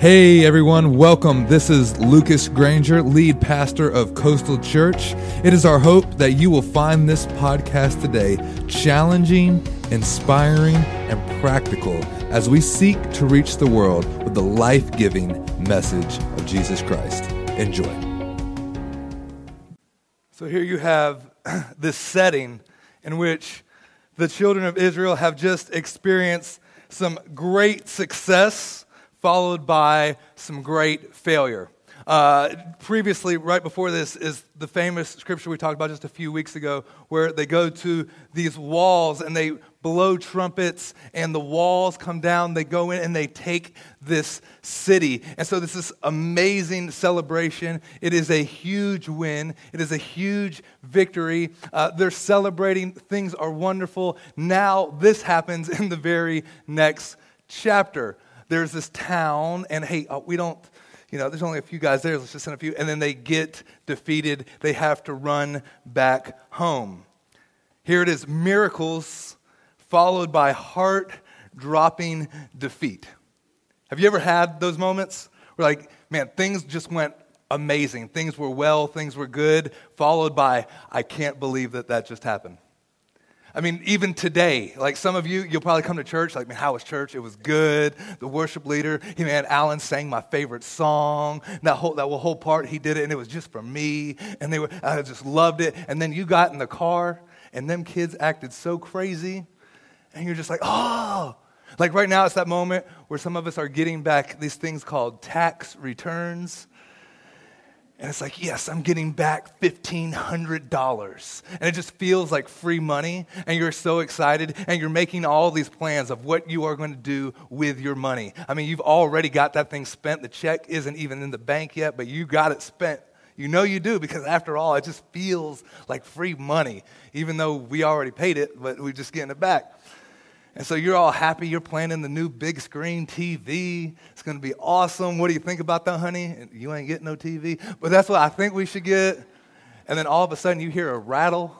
Hey everyone, welcome. This is Lucas Granger, lead pastor of Coastal Church. It is our hope that you will find this podcast today challenging, inspiring, and practical as we seek to reach the world with the life giving message of Jesus Christ. Enjoy. So here you have this setting in which the children of Israel have just experienced some great success followed by some great failure. Uh, previously, right before this, is the famous scripture we talked about just a few weeks ago, where they go to these walls and they blow trumpets, and the walls come down. They go in and they take this city. And so, this is amazing celebration. It is a huge win, it is a huge victory. Uh, they're celebrating, things are wonderful. Now, this happens in the very next chapter there's this town, and hey, uh, we don't, you know, there's only a few guys there, let's just send a few, and then they get defeated. They have to run back home. Here it is miracles followed by heart dropping defeat. Have you ever had those moments where, like, man, things just went amazing. Things were well, things were good, followed by, I can't believe that that just happened. I mean, even today, like some of you, you'll probably come to church, like, man, how was church? It was good. The worship leader, he man, Alan sang my favorite song. That whole, that whole part, he did it, and it was just for me. And they were, I just loved it. And then you got in the car, and them kids acted so crazy, and you're just like, oh. Like right now, it's that moment where some of us are getting back these things called tax returns. And it's like, yes, I'm getting back $1,500. And it just feels like free money. And you're so excited. And you're making all these plans of what you are going to do with your money. I mean, you've already got that thing spent. The check isn't even in the bank yet, but you got it spent. You know you do because after all, it just feels like free money, even though we already paid it, but we're just getting it back. And so you're all happy. You're planning the new big screen TV. It's going to be awesome. What do you think about that, honey? You ain't getting no TV. But that's what I think we should get. And then all of a sudden you hear a rattle.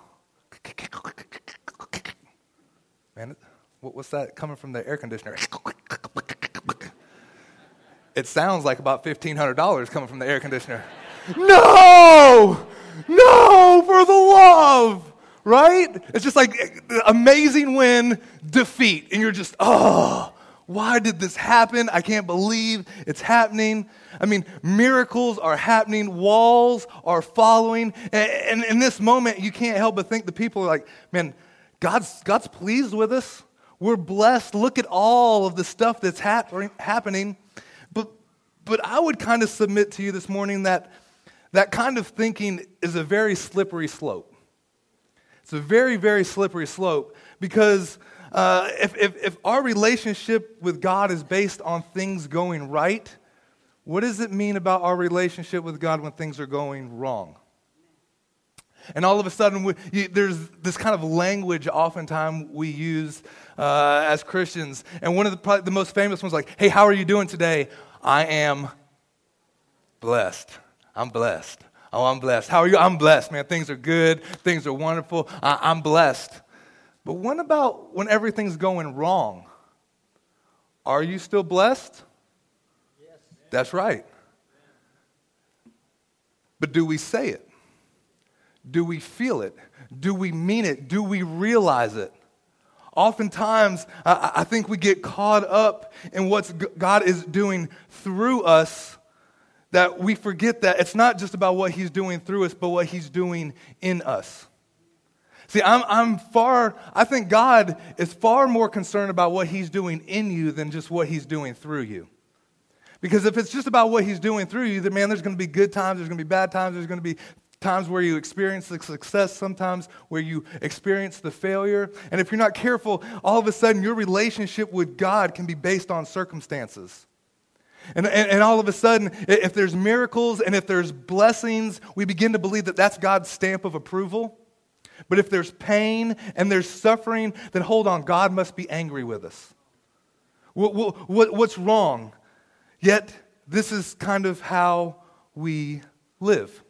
Man, what's that coming from the air conditioner? It sounds like about $1,500 coming from the air conditioner. no! No, for the love! Right? It's just like amazing win, defeat. And you're just, oh, why did this happen? I can't believe it's happening. I mean, miracles are happening, walls are following. And in this moment, you can't help but think the people are like, man, God's, God's pleased with us. We're blessed. Look at all of the stuff that's happening. But, but I would kind of submit to you this morning that that kind of thinking is a very slippery slope. It's a very, very slippery slope because uh, if, if, if our relationship with God is based on things going right, what does it mean about our relationship with God when things are going wrong? And all of a sudden, we, you, there's this kind of language oftentimes we use uh, as Christians. And one of the, the most famous ones, like, hey, how are you doing today? I am blessed. I'm blessed. Oh, I'm blessed. How are you? I'm blessed, man. Things are good. Things are wonderful. I- am blessed. But what about when everything's going wrong? Are you still blessed? Yes. That's right. But do we say it? Do we feel it? Do we mean it? Do we realize it? Oftentimes, I, I think we get caught up in what God is doing through us that we forget that it's not just about what he's doing through us, but what he's doing in us. See, I'm, I'm far, I think God is far more concerned about what he's doing in you than just what he's doing through you. Because if it's just about what he's doing through you, then man, there's going to be good times, there's going to be bad times, there's going to be times where you experience the success, sometimes where you experience the failure. And if you're not careful, all of a sudden your relationship with God can be based on circumstances. And, and, and, all of a sudden, if there's miracles and if there's blessings, we begin to believe that that's God's stamp of approval. But if there's pain and there's suffering, then hold on, God must be angry with us. What, what, what's wrong? Yet, this is kind of how we live.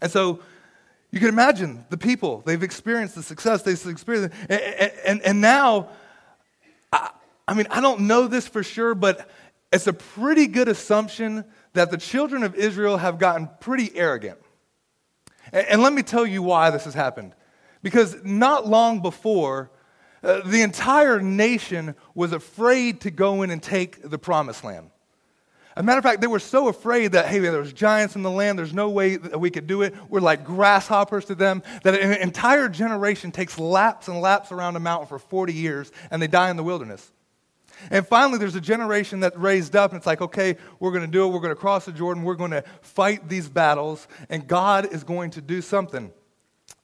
And so, you can imagine the people, they've experienced the success, they've experienced, and, and, and now, I, I mean, I don't know this for sure, but it's a pretty good assumption that the children of Israel have gotten pretty arrogant. And, and let me tell you why this has happened. Because not long before, uh, the entire nation was afraid to go in and take the promised land. As a matter of fact, they were so afraid that, hey, there's giants in the land, there's no way that we could do it. We're like grasshoppers to them, that an entire generation takes laps and laps around a mountain for 40 years and they die in the wilderness. And finally, there's a generation that raised up, and it's like, okay, we're going to do it. We're going to cross the Jordan. We're going to fight these battles, and God is going to do something.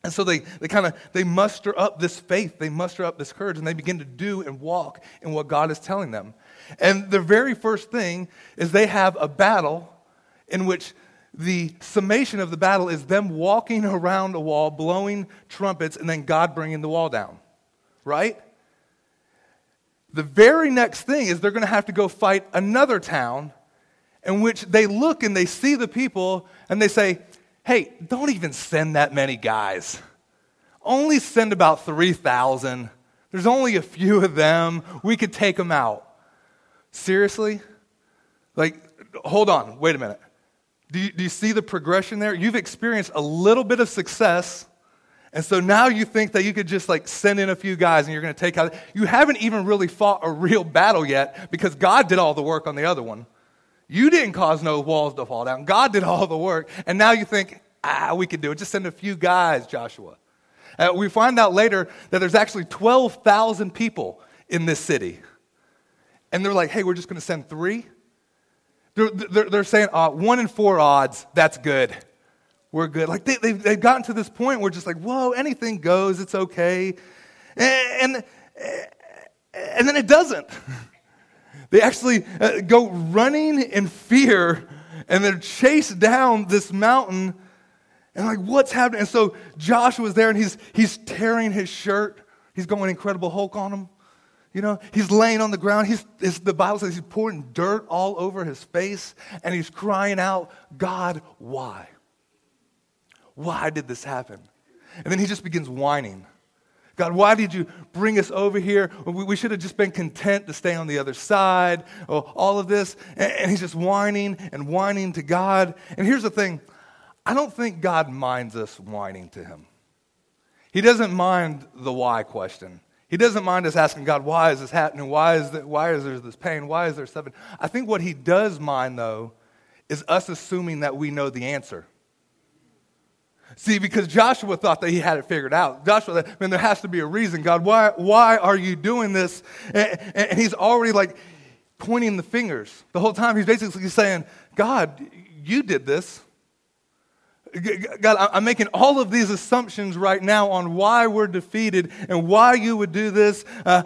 And so they, they kind of they muster up this faith, they muster up this courage, and they begin to do and walk in what God is telling them. And the very first thing is they have a battle in which the summation of the battle is them walking around a wall, blowing trumpets, and then God bringing the wall down. Right? The very next thing is they're going to have to go fight another town in which they look and they see the people and they say, hey, don't even send that many guys. Only send about 3,000. There's only a few of them. We could take them out. Seriously? Like, hold on, wait a minute. Do you, do you see the progression there? You've experienced a little bit of success and so now you think that you could just like send in a few guys and you're going to take out. You haven't even really fought a real battle yet because God did all the work on the other one. You didn't cause no walls to fall down. God did all the work. And now you think, ah, we could do it. Just send a few guys, Joshua. Uh, we find out later that there's actually 12,000 people in this city. And they're like, hey, we're just going to send three. They're, they're, they're saying uh, one in four odds, that's good we're good. Like they, they've, they've gotten to this point where just like, whoa, anything goes, it's okay. And, and, and then it doesn't. They actually uh, go running in fear and they're chased down this mountain. And like, what's happening? And so Joshua's there and he's, he's tearing his shirt. He's going Incredible Hulk on him. You know, he's laying on the ground. He's, the Bible says he's pouring dirt all over his face and he's crying out, God, why? Why did this happen? And then he just begins whining. God, why did you bring us over here? We, should have just been content to stay on the other side. Oh, all of this. And, he's just whining and whining to God. And here's the thing I don't think God minds us whining to him. He doesn't mind the why question. He doesn't mind us asking God, why is this happening? Why is, that, why is there this pain? Why is there something? I think what he does mind, though, is us assuming that we know the answer. See, because Joshua thought that he had it figured out. Joshua, I mean, there has to be a reason. God, why, why are you doing this? And, and he's already like pointing the fingers. The whole time he's basically saying, God, you did this. God, I'm making all of these assumptions right now on why we're defeated and why you would do this. Uh,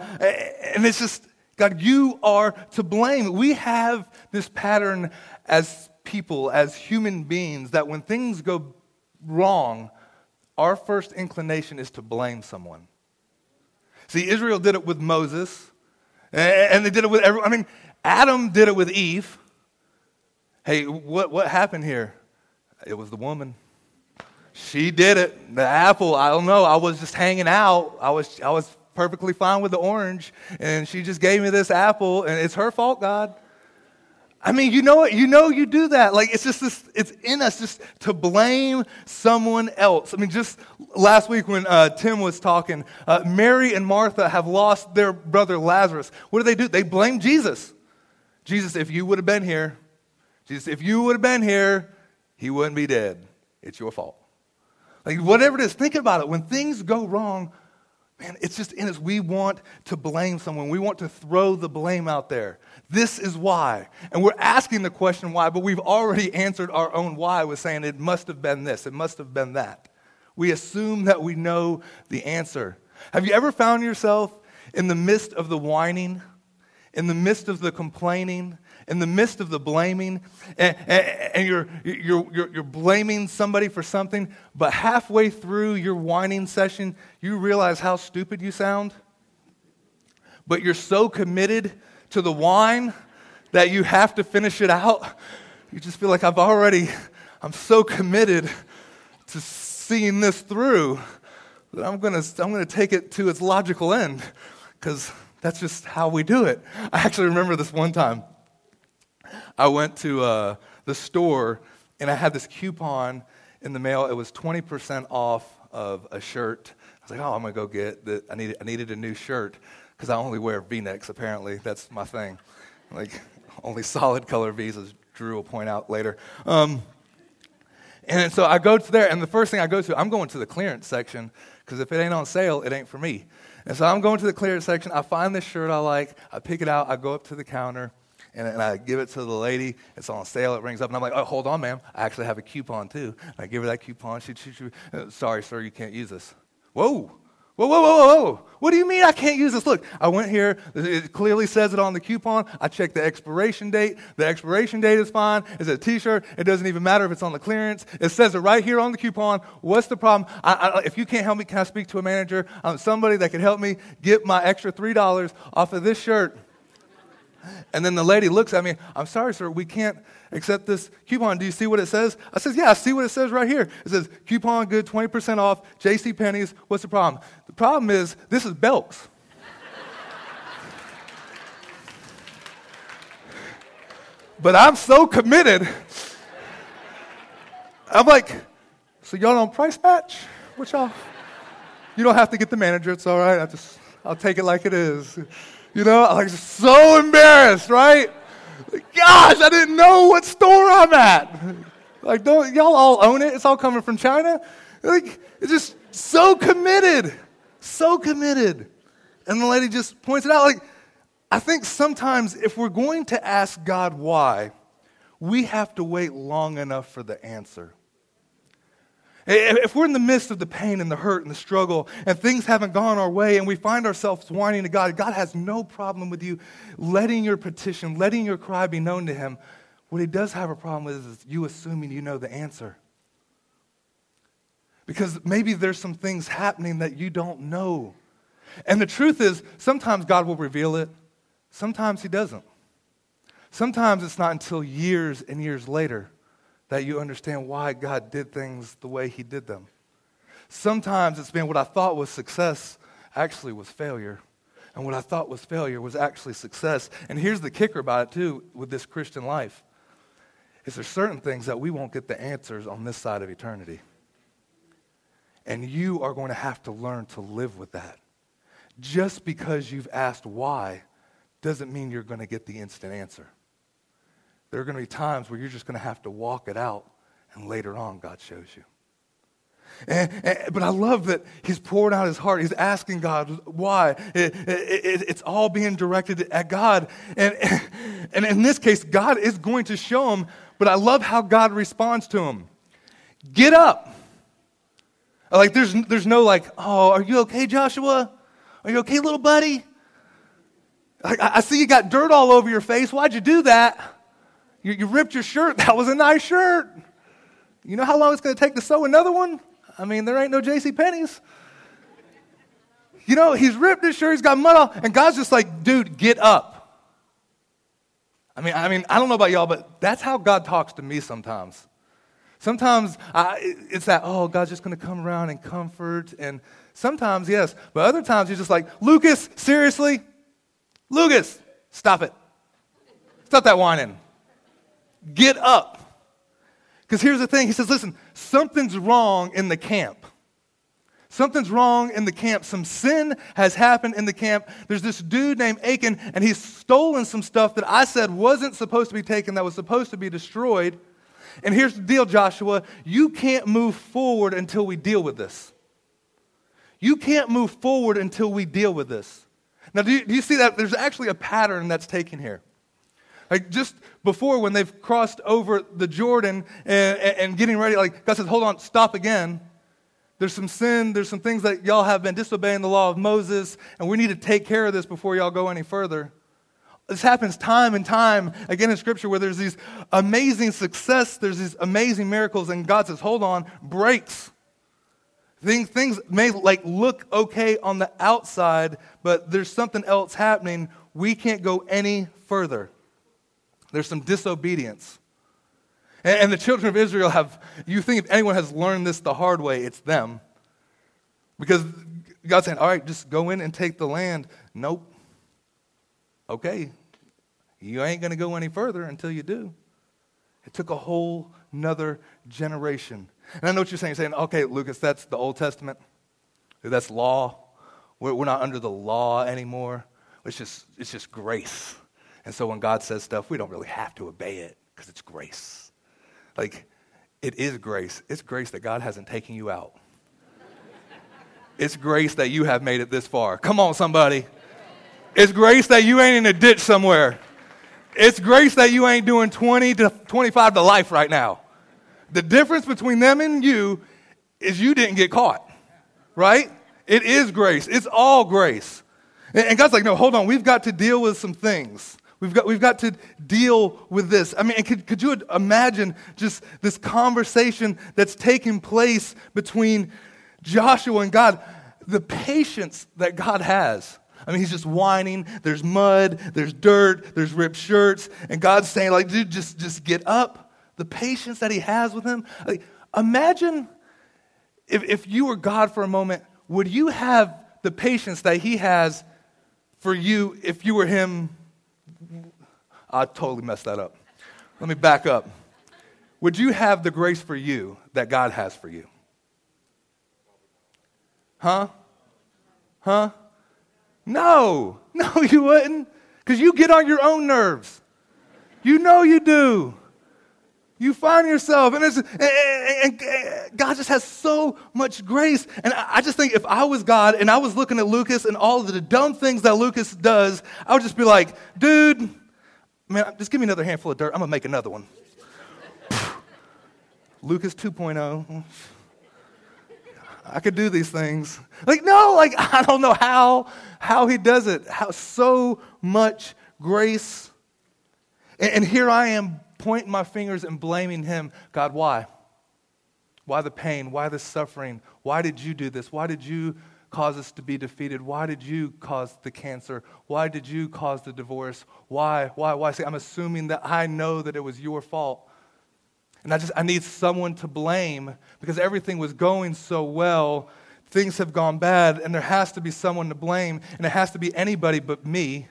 and it's just, God, you are to blame. We have this pattern as people, as human beings, that when things go wrong, our first inclination is to blame someone. See, Israel did it with Moses, and they did it with everyone. I mean, Adam did it with Eve. Hey, what, what happened here? It was the woman. She did it. The apple, I don't know. I was just hanging out. I was, I was perfectly fine with the orange, and she just gave me this apple, and it's her fault, God. I mean, you know it. You know you do that. Like it's just this, it's in us just to blame someone else. I mean, just last week when uh, Tim was talking, uh, Mary and Martha have lost their brother Lazarus. What do they do? They blame Jesus. Jesus, if you would have been here, Jesus, if you would have been here, he wouldn't be dead. It's your fault. Like whatever it is, think about it. When things go wrong, man, it's just in us. We want to blame someone. We want to throw the blame out there. This is why. And we're asking the question why, but we've already answered our own why with saying it must have been this, it must have been that. We assume that we know the answer. Have you ever found yourself in the midst of the whining, in the midst of the complaining, in the midst of the blaming, and, and, you're, you're, you're, you're blaming somebody for something, but halfway through your whining session, you realize how stupid you sound? But you're so committed to the whine that you have to finish it out. You just feel like I've already, I'm so committed to seeing this through that I'm going to I'm going to take it to its logical end because that's just how we do it. I actually remember this one time. I went to uh, the store and I had this coupon in the mail. It was 20% off of a shirt. I was like, oh, I'm going to go get the, I needed, I needed a new shirt because I only wear v-necks, apparently. That's my thing. Like, only solid color V's, as Drew will point out later. Um, and so I go to there, and the first thing I go to, I'm going to the clearance section because if it ain't on sale, it ain't for me. And so I'm going to the clearance section. I find this shirt I like. I pick it out. I go up to the counter and, and I give it to the lady. It's on sale. It rings up, and I'm like, oh, hold on, ma'am. I actually have a coupon too. And I give her that coupon. She, she, she, uh, sorry, sir, you can't use this. Whoa. Whoa, whoa, whoa, whoa. What do you mean I can't use this? Look, I went here. It clearly says it on the coupon. I checked the expiration date. The expiration date is fine. It's a t shirt. It doesn't even matter if it's on the clearance. It says it right here on the coupon. What's the problem? I, I, if you can't help me, can I speak to a manager? I'm somebody that can help me get my extra $3 off of this shirt. And then the lady looks at me, I'm sorry, sir, we can't accept this coupon. Do you see what it says? I says, Yeah, I see what it says right here. It says, coupon good, 20% off, JC Penney's. What's the problem? The problem is, this is Belk's. but I'm so committed. I'm like, so y'all don't price match? What y'all? You don't have to get the manager, it's all right. I just, I'll take it like it is. You know, I'm like so embarrassed, right? Like, Gosh, I didn't know what store I'm at. Like, don't y'all all own it? It's all coming from China. Like, it's just so committed, so committed. And the lady just points it out. Like, I think sometimes if we're going to ask God why, we have to wait long enough for the answer. If we're in the midst of the pain and the hurt and the struggle and things haven't gone our way and we find ourselves whining to God, God has no problem with you letting your petition, letting your cry be known to Him. What He does have a problem with is you assuming you know the answer. Because maybe there's some things happening that you don't know. And the truth is, sometimes God will reveal it, sometimes He doesn't. Sometimes it's not until years and years later that you understand why God did things the way He did them. Sometimes it's been what I thought was success actually was failure. And what I thought was failure was actually success. And here's the kicker about it, too, with this Christian life is there certain things that we won't get the answers on this side of eternity. And you are going to have to learn to live with that. Just because you've asked why doesn't mean you're going to get the instant answer. There are going to be times where you're just going to have to walk it out, and later on, God shows you. And, and, but I love that he's pouring out his heart. He's asking God why. It, it, it's all being directed at God. And, and in this case, God is going to show him, but I love how God responds to him. Get up. Like, there's, there's no, like, oh, are you okay, Joshua? Are you okay, little buddy? I, I see you got dirt all over your face. Why'd you do that? You, you ripped your shirt. That was a nice shirt. You know how long it's going to take to sew another one? I mean, there ain't no J.C. Penney's. You know, he's ripped his shirt, he's got mud all, and God's just like, dude, get up. I mean, I mean, I don't know about y'all, but that's how God talks to me sometimes. Sometimes I, it's that, oh, God's just going to come around and comfort. And sometimes, yes. But other times, he's just like, Lucas, seriously? Lucas, stop it. Stop that whining. Get up. Because here's the thing He says, listen, something's wrong in the camp. Something's wrong in the camp. Some sin has happened in the camp. There's this dude named Achan, and he's stolen some stuff that I said wasn't supposed to be taken, that was supposed to be destroyed. And here's the deal, Joshua you can't move forward until we deal with this. You can't move forward until we deal with this. Now, do you, do you see that? There's actually a pattern that's taken here. Like just before, when they've crossed over the Jordan and, and, getting ready, like God says, hold on, stop again. There's some sin, there's some things that y'all have been disobeying the law of Moses, and we need to take care of this before y'all go any further. This happens time and time again in Scripture where there's these amazing success, there's these amazing miracles, and God says, hold on, breaks. Things, things may like look okay on the outside, but there's something else happening. We can't go any further. There's some disobedience. And, and the children of Israel have, you think if anyone has learned this the hard way, it's them. Because God's saying, all right, just go in and take the land. Nope. Okay. You ain't going to go any further until you do. It took a whole nother generation. And I know what you're saying. You're saying, okay, Lucas, that's the Old Testament. That's law. We're, we're not under the law anymore. It's just, it's just grace. And so when God says stuff, we don't really have to obey it because it's grace. Like, it is grace. It's grace that God hasn't taken you out. It's grace that you have made it this far. Come on, somebody. It's grace that you ain't in a ditch somewhere. It's grace that you ain't doing 20 to 25 to life right now. The difference between them and you is you didn't get caught, right? It is grace. It's all grace. And God's like, no, hold on. We've got to deal with some things. We've got, we've got to deal with this. I mean, could, could you imagine just this conversation that's taking place between Joshua and God? The patience that God has. I mean, he's just whining. There's mud, there's dirt, there's ripped shirts. And God's saying, like, dude, just, just get up. The patience that he has with him. Like, imagine if, if you were God for a moment, would you have the patience that he has for you if you were him? I totally messed that up. Let me back up. Would you have the grace for you that God has for you? Huh? Huh? No, no, you wouldn't. Because you get on your own nerves. You know you do. You find yourself, and, and, and, and, God just has so much grace. And I just think if I was God and I was looking at Lucas and all of the dumb things that Lucas does, I would just be like, dude, man, just give me another handful of dirt. I'm going to make another one. Lucas 2.0. I could do these things. Like, no, like, I don't know how, how he does it. How so much grace. And here I am pointing my fingers and blaming him. God, why? Why the pain? Why the suffering? Why did you do this? Why did you cause us to be defeated? Why did you cause the cancer? Why did you cause the divorce? Why? Why? Why? See, I'm assuming that I know that it was your fault. And I just I need someone to blame because everything was going so well. Things have gone bad, and there has to be someone to blame, and it has to be anybody but me.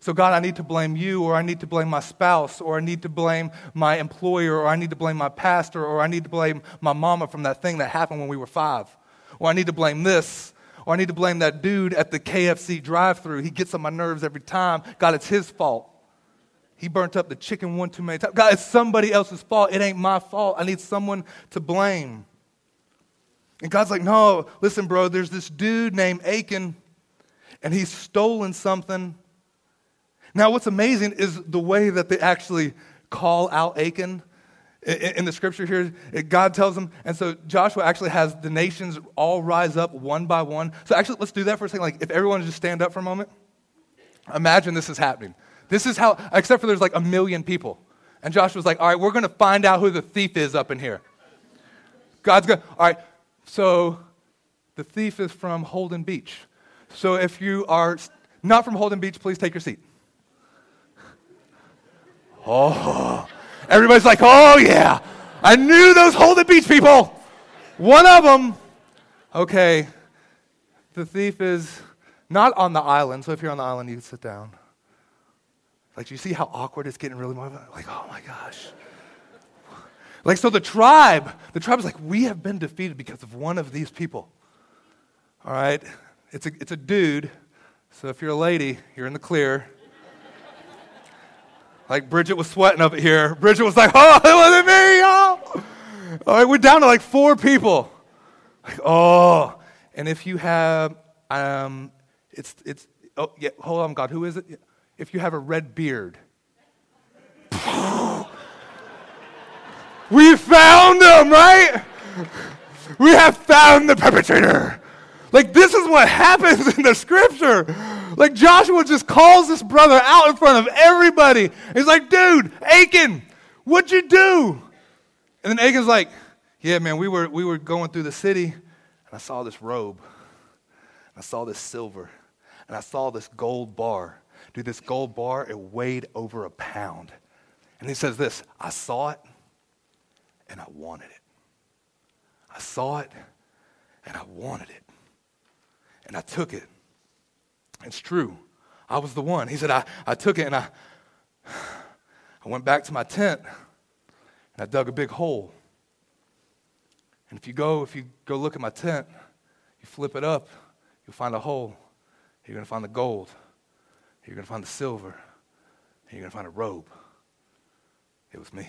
So, God, I need to blame you, or I need to blame my spouse, or I need to blame my employer, or I need to blame my pastor, or I need to blame my mama from that thing that happened when we were five. Or I need to blame this, or I need to blame that dude at the KFC drive through. He gets on my nerves every time. God, it's his fault. He burnt up the chicken one too many times. God, it's somebody else's fault. It ain't my fault. I need someone to blame. And God's like, no, listen, bro, there's this dude named Achan, and he's stolen something. Now, what's amazing is the way that they actually call out Achan in the scripture here, God tells them, and so Joshua actually has the nations all rise up one by one. So actually, let's do that for a second. Like, if everyone just stand up for a moment, imagine this is happening. This is how, except for there's like a million people. And Joshua's like, all right, we're going to find out who the thief is up in here. God's going, all right, so the thief is from Holden Beach. So if you are not from Holden Beach, please take your seat. Oh, everybody's like, oh yeah, I knew those Holden Beach people. One of them. Okay, the thief is not on the island, so if you're on the island, you can sit down. Like, do you see how awkward it's getting really more? Like, oh my gosh. Like, so the tribe, the tribe is like, we have been defeated because of one of these people. All right? It's a, it's a dude. So if you're a lady, you're in the clear. Like Bridget was sweating up here. Bridget was like, oh, it wasn't me, y'all. All right, we're down to like four people. Like, oh. And if you have, um, it's, it's, oh, yeah, hold on, God, who is it? if you have a red beard. we found them, right? We have found the perpetrator. Like, this is what happens in the scripture. Like, Joshua just calls this brother out in front of everybody. He's like, dude, Achan, what'd you do? And then Achan's like, yeah, man, we were, we were going through the city, and I saw this robe, I saw this silver, and I saw this gold bar. Dude, this gold bar, it weighed over a pound. And he says this I saw it and I wanted it. I saw it and I wanted it. And I took it. It's true. I was the one. He said, I, I took it and I, I went back to my tent and I dug a big hole. And if you go, if you go look at my tent, you flip it up, you'll find a hole. You're going to find the gold. You're going to find the silver. You're going to find a robe. It was me.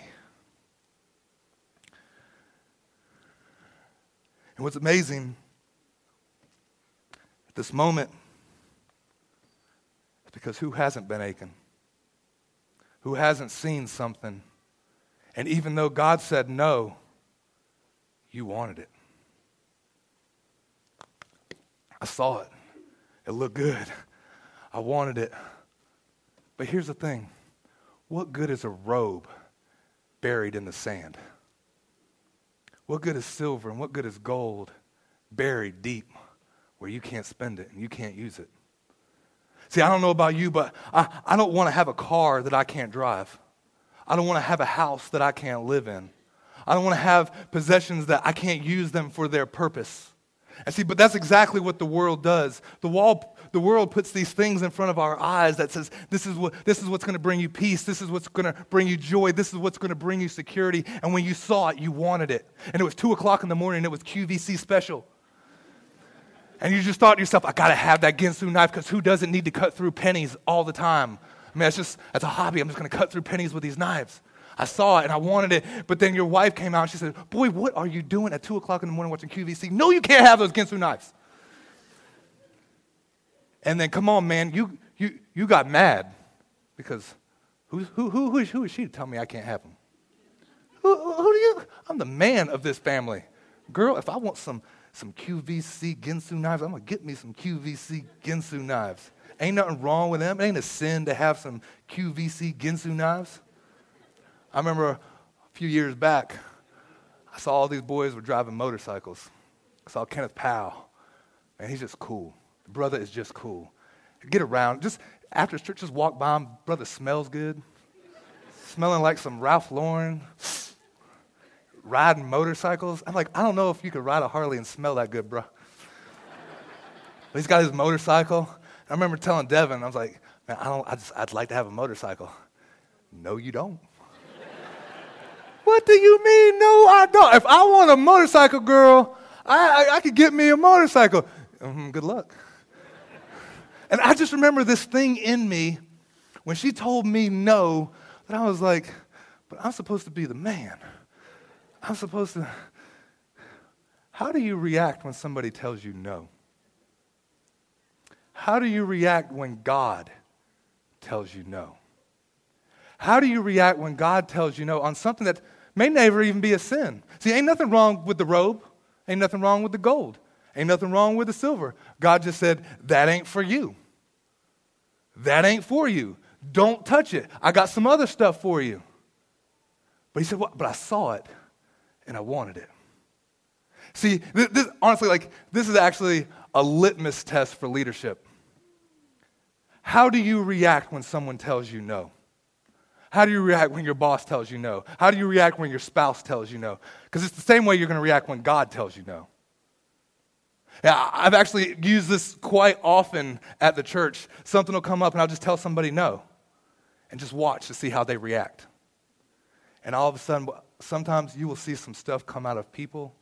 And what's amazing at this moment because who hasn't been Achan? Who hasn't seen something? And even though God said no, you wanted it. I saw it. It looked good. I wanted it. But here's the thing what good is a robe buried in the sand? What good is silver and what good is gold buried deep where you can't spend it and you can't use it? See, I don't know about you, but I, I don't want to have a car that I can't drive. I don't want to have a house that I can't live in. I don't want to have possessions that I can't use them for their purpose. And see, but that's exactly what the world does. The, wall, the world puts these things in front of our eyes that says, this is, what, this is what's going to bring you peace. This is what's going to bring you joy. This is what's going to bring you security. And when you saw it, you wanted it. And it was 2 o'clock in the morning, it was QVC special. And you just thought to yourself, I got to have that Ginsu knife because who doesn't need to cut through pennies all the time? I mean, it's just, that's a hobby. I'm just to cut through pennies with these knives. I saw it and I wanted it. But then your wife came out and she said, Boy, what are you doing at 2 o'clock in the morning watching QVC? No, you can't have those Ginsu knives. And then, come on, man, you, you, you got mad because who, who, who, who, is, who is she to tell me I can't have them? Who, who do you? I'm the man of this family. Girl, if I want some, some QVC Ginsu knives, I'm going to get me some QVC Ginsu knives. Ain't nothing wrong with them. It ain't a sin to have some QVC Ginsu knives. I remember a few years back, I saw all these boys were driving motorcycles. I saw Kenneth Powell. Man, he's just cool. The brother is just cool. Get around. Just after church, just walk by him. Brother smells good. Smelling like some Ralph Lauren. Riding motorcycles. I'm like, I don't know if you could ride a Harley and smell that good, bro. But he's got his motorcycle. I remember telling Devin, I was like, man, I don't, I just, I'd like to have a motorcycle. No, you don't. What do you mean? No, I don't. If I want a motorcycle, girl, I, I, I could get me a motorcycle. Mm-hmm, good luck. And I just remember this thing in me when she told me no, that I was like, but I'm supposed to be the man. I'm supposed to. How do you react when somebody tells you no? How do you react when God tells you no? How do you react when God tells you no on something that may never even be a sin. See, ain't nothing wrong with the robe, ain't nothing wrong with the gold, ain't nothing wrong with the silver. God just said, that ain't for you. That ain't for you. Don't touch it. I got some other stuff for you. But he said, well, but I saw it and I wanted it. See, this, this, honestly, like, this is actually a litmus test for leadership. How do you react when someone tells you no? How do you react when your boss tells you no? How do you react when your spouse tells you no? Because it's the same way you're going to react when God tells you no. Yeah, I've actually used this quite often at the church. Something will come up and I'll just tell somebody no and just watch to see how they react. And all of a sudden, sometimes you will see some stuff come out of people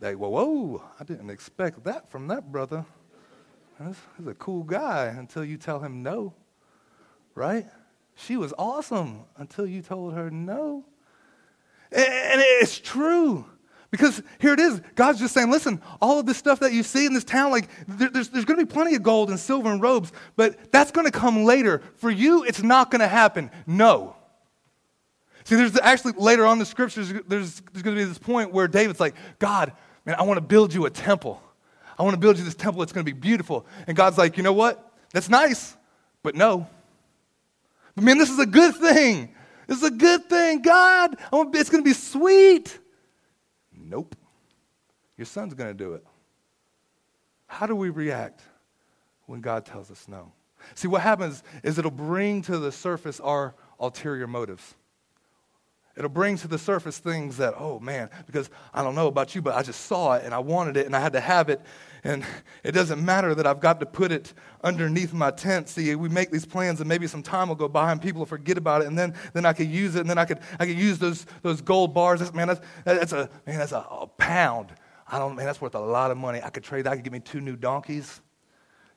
that, well, whoa, I didn't expect that from that brother. He's a cool guy until you tell him no, right? She was awesome until you told her no. And it's true. Because here it is. God's just saying, listen, all of this stuff that you see in this town, like, there's, there's going to be plenty of gold and silver and robes, but that's going to come later. For you, it's not going to happen. No. See, there's actually later on in the scriptures, there's, there's going to be this point where David's like, God, man, I want to build you a temple. I want to build you this temple that's going to be beautiful. And God's like, you know what? That's nice, but no. I mean, this is a good thing. This is a good thing. God, it's going to be sweet. Nope. Your son's going to do it. How do we react when God tells us no? See, what happens is it'll bring to the surface our ulterior motives. It'll bring to the surface things that, oh man, because I don't know about you, but I just saw it and I wanted it and I had to have it. And it doesn't matter that I've got to put it underneath my tent. See, we make these plans and maybe some time will go by and people will forget about it and then, then I could use it and then I could, I could use those, those gold bars. That's, man, that's, that's, a, man, that's a, a pound. I don't, man, that's worth a lot of money. I could trade that. I could give me two new donkeys.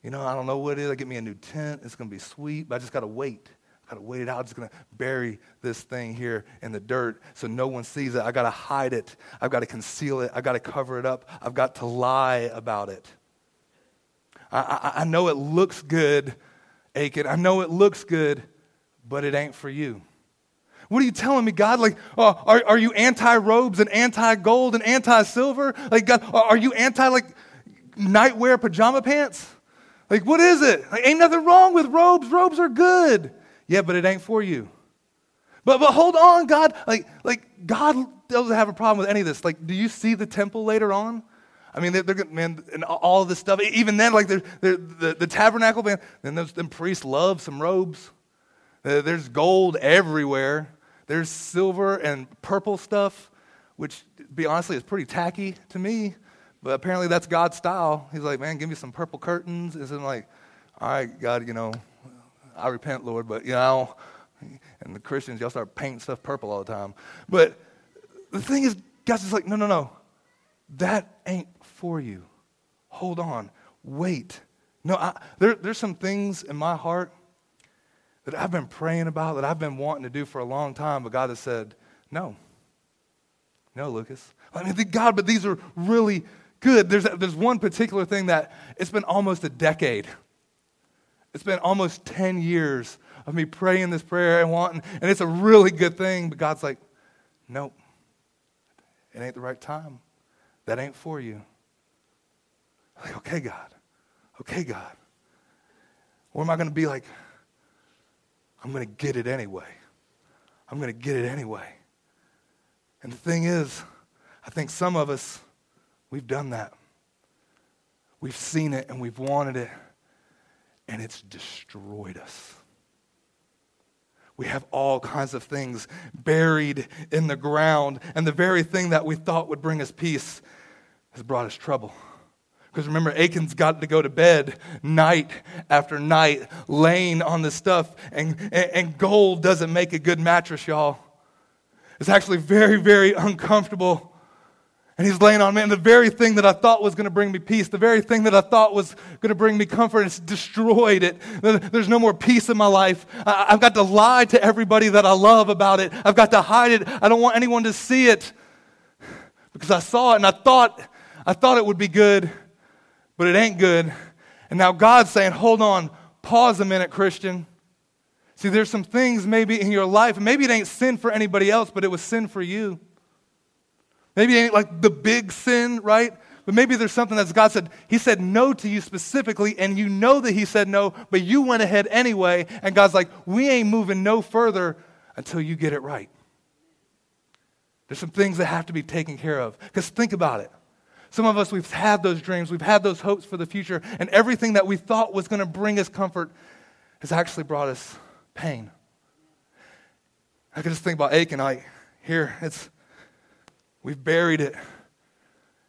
You know, I don't know what it is. I get me a new tent. It's going to be sweet, but I just got to wait. I got to wait it out. I'm just to bury this thing here in the dirt so no one sees it. I got to hide it. I've got to conceal it. I've got to cover it up. I've got to lie about it. I, I, I know it looks good, Achan. I know it looks good, but it ain't for you. What are you telling me, God? Like, uh, are, are you anti robes and anti gold and anti silver? Like, God, are you anti like nightwear pajama pants? Like, what is it? Like, ain't nothing wrong with robes. Robes are good. Yeah, but it ain't for you. But but hold on, God. Like like God doesn't have a problem with any of this. Like, do you see the temple later on? I mean, they're, they're man, and all this stuff. Even then, like they're, they're, the the tabernacle, man. Then those them priests love some robes. Uh, there's gold everywhere. There's silver and purple stuff, which, to be honestly, is pretty tacky to me. But apparently, that's God's style. He's like, man, give me some purple curtains. I'm like, all right, God, you know, I repent, Lord, but, you know, and the Christians, y'all start painting stuff purple all the time. But the thing is, God's just like, no, no, no. That ain't for you. Hold on. Wait. No, I, there, there's some things in my heart that I've been praying about, that I've been wanting to do for a long time, but God has said, no. No, Lucas. I mean, God, but these are really good. There's, there's one particular thing that it's been almost a decade. It's been almost 10 years of me praying this prayer and wanting, and it's a really good thing, but God's like, nope, it ain't the right time. That ain't for you. I'm like, okay, God. Okay, God. Or am I going to be like, I'm going to get it anyway. I'm going to get it anyway. And the thing is, I think some of us, we've done that. We've seen it and we've wanted it, and it's destroyed us. We have all kinds of things buried in the ground, and the very thing that we thought would bring us peace has brought us trouble. Because remember, Achan's got to go to bed night after night, laying on this stuff, and, and, and gold doesn't make a good mattress, y'all. It's actually very, very uncomfortable. And he's laying on, man, the very thing that I thought was going to bring me peace, the very thing that I thought was going to bring me comfort, it's destroyed it. There's no more peace in my life. I've got to lie to everybody that I love about it. I've got to hide it. I don't want anyone to see it because I saw it and I thought, I thought it would be good but it ain't good. And now God's saying, hold on, pause a minute, Christian. See, there's some things maybe in your life, maybe it ain't sin for anybody else, but it was sin for you. Maybe it ain't like the big sin, right? But maybe there's something that God said, He said no to you specifically, and you know that He said no, but you went ahead anyway, and God's like, we ain't moving no further until you get it right. There's some things that have to be taken care of. Because think about it. Some of us, we've had those dreams, we've had those hopes for the future, and everything that we thought was going to bring us comfort has actually brought us pain. I can just think about Achan. I here it's we've buried it.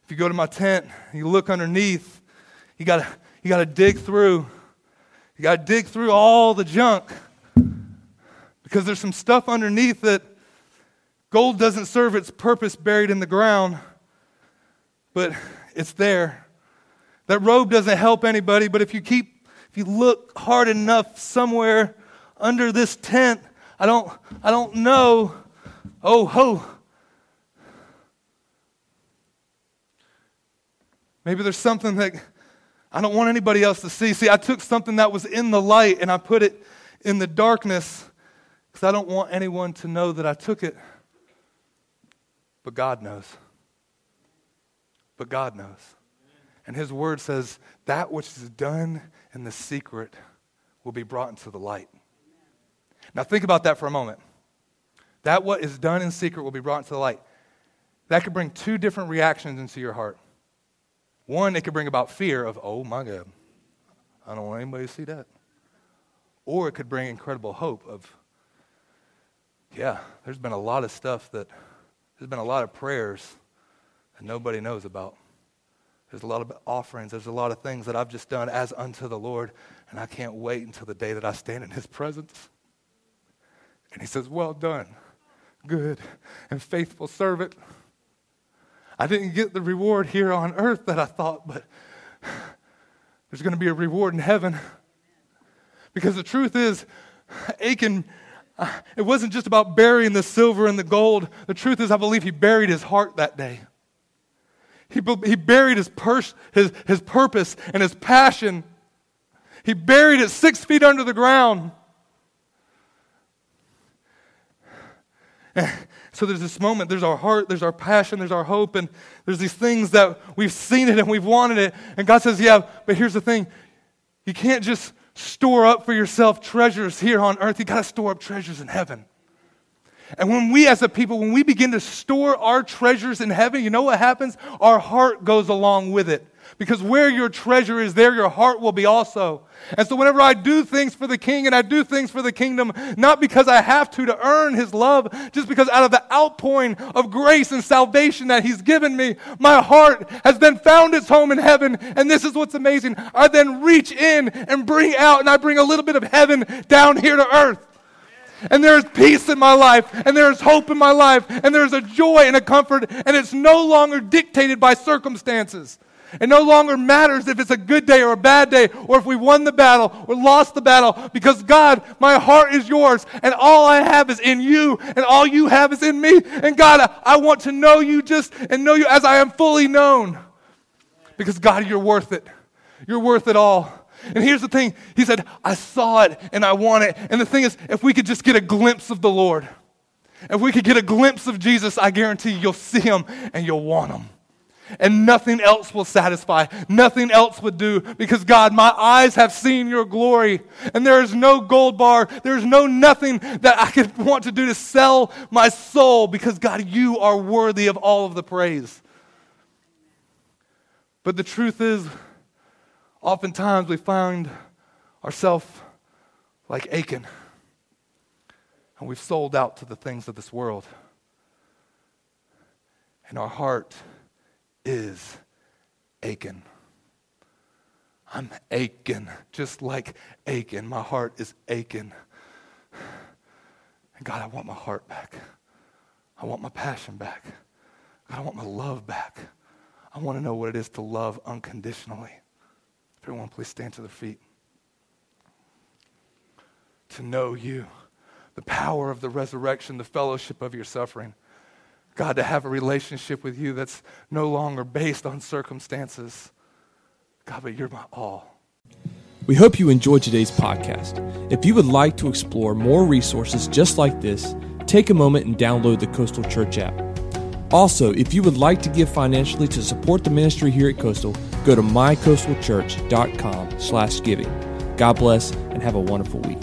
If you go to my tent, you look underneath, you gotta you gotta dig through. You gotta dig through all the junk. Because there's some stuff underneath that gold doesn't serve its purpose buried in the ground but it's there. That robe doesn't help anybody, but if you keep, if you look hard enough somewhere under this tent, I don't, I don't know. Oh, ho. Maybe there's something that I don't want anybody else to see. See, I took something that was in the light and I put it in the darkness because I don't want anyone to know that I took it. But God knows but God knows. And his word says, that which is done in the secret will be brought into the light. Now, think about that for a moment. That what is done in secret will be brought into the light. That could bring two different reactions into your heart. One, it could bring about fear of, oh my God, I don't want anybody to see that. Or it could bring incredible hope of, yeah, there's been a lot of stuff that, there's been a lot of prayers that nobody knows about. There's a lot of offerings. There's a lot of things that I've just done as unto the Lord, and I can't wait until the day that I stand in His presence. And He says, Well done, good and faithful servant. I didn't get the reward here on earth that I thought, but there's going to be a reward in heaven. Because the truth is, Achan, uh, it wasn't just about burying the silver and the gold. The truth is, I believe he buried his heart that day. He, he buried his, pers- his, his purpose and his passion. He buried it six feet under the ground. So there's this moment, there's our heart, there's our passion, there's our hope, and there's these things that we've seen it and we've wanted it. And God says, Yeah, but here's the thing you can't just store up for yourself treasures here on earth, you got to store up treasures in heaven. And when we as a people, when we begin to store our treasures in heaven, you know what happens? Our heart goes along with it. Because where your treasure is, there your heart will be also. And so, whenever I do things for the king and I do things for the kingdom, not because I have to to earn his love, just because out of the outpouring of grace and salvation that he's given me, my heart has then found its home in heaven. And this is what's amazing. I then reach in and bring out, and I bring a little bit of heaven down here to earth. And there's peace in my life, and there's hope in my life, and there's a joy and a comfort, and it's no longer dictated by circumstances. It no longer matters if it's a good day or a bad day, or if we won the battle or lost the battle, because God, my heart is yours, and all I have is in you, and all you have is in me. And God, I want to know you just and know you as I am fully known. Because God, you're worth it. You're worth it all. And here's the thing He said, I saw it and I want it. And the thing is, if we could just get a glimpse of the Lord, if we could get a glimpse of Jesus, I guarantee you'll see him and you'll want him and nothing else will satisfy. Nothing else would do because God, my eyes have seen your glory, and there is no gold bar, there is no nothing that I could want to do to sell my soul because God, you are worthy of all of the praise. But the truth is, oftentimes we find ourselves like Achan, and we've sold out to the things of this world. And our heart is aching. I'm aching, just like Achan. My heart is aching. And God, I want my heart back. I want my passion back. God, I want my love back. I want to know what it is to love unconditionally. Everyone, please stand to their feet. To know you, the power of the resurrection, the fellowship of your suffering. God, to have a relationship with you that's no longer based on circumstances. God, but you're my all. We hope you enjoyed today's podcast. If you would like to explore more resources just like this, take a moment and download the Coastal Church app. Also, if you would like to give financially to support the ministry here at Coastal, go to mycoastalchurch.com slash giving. God bless and have a wonderful week.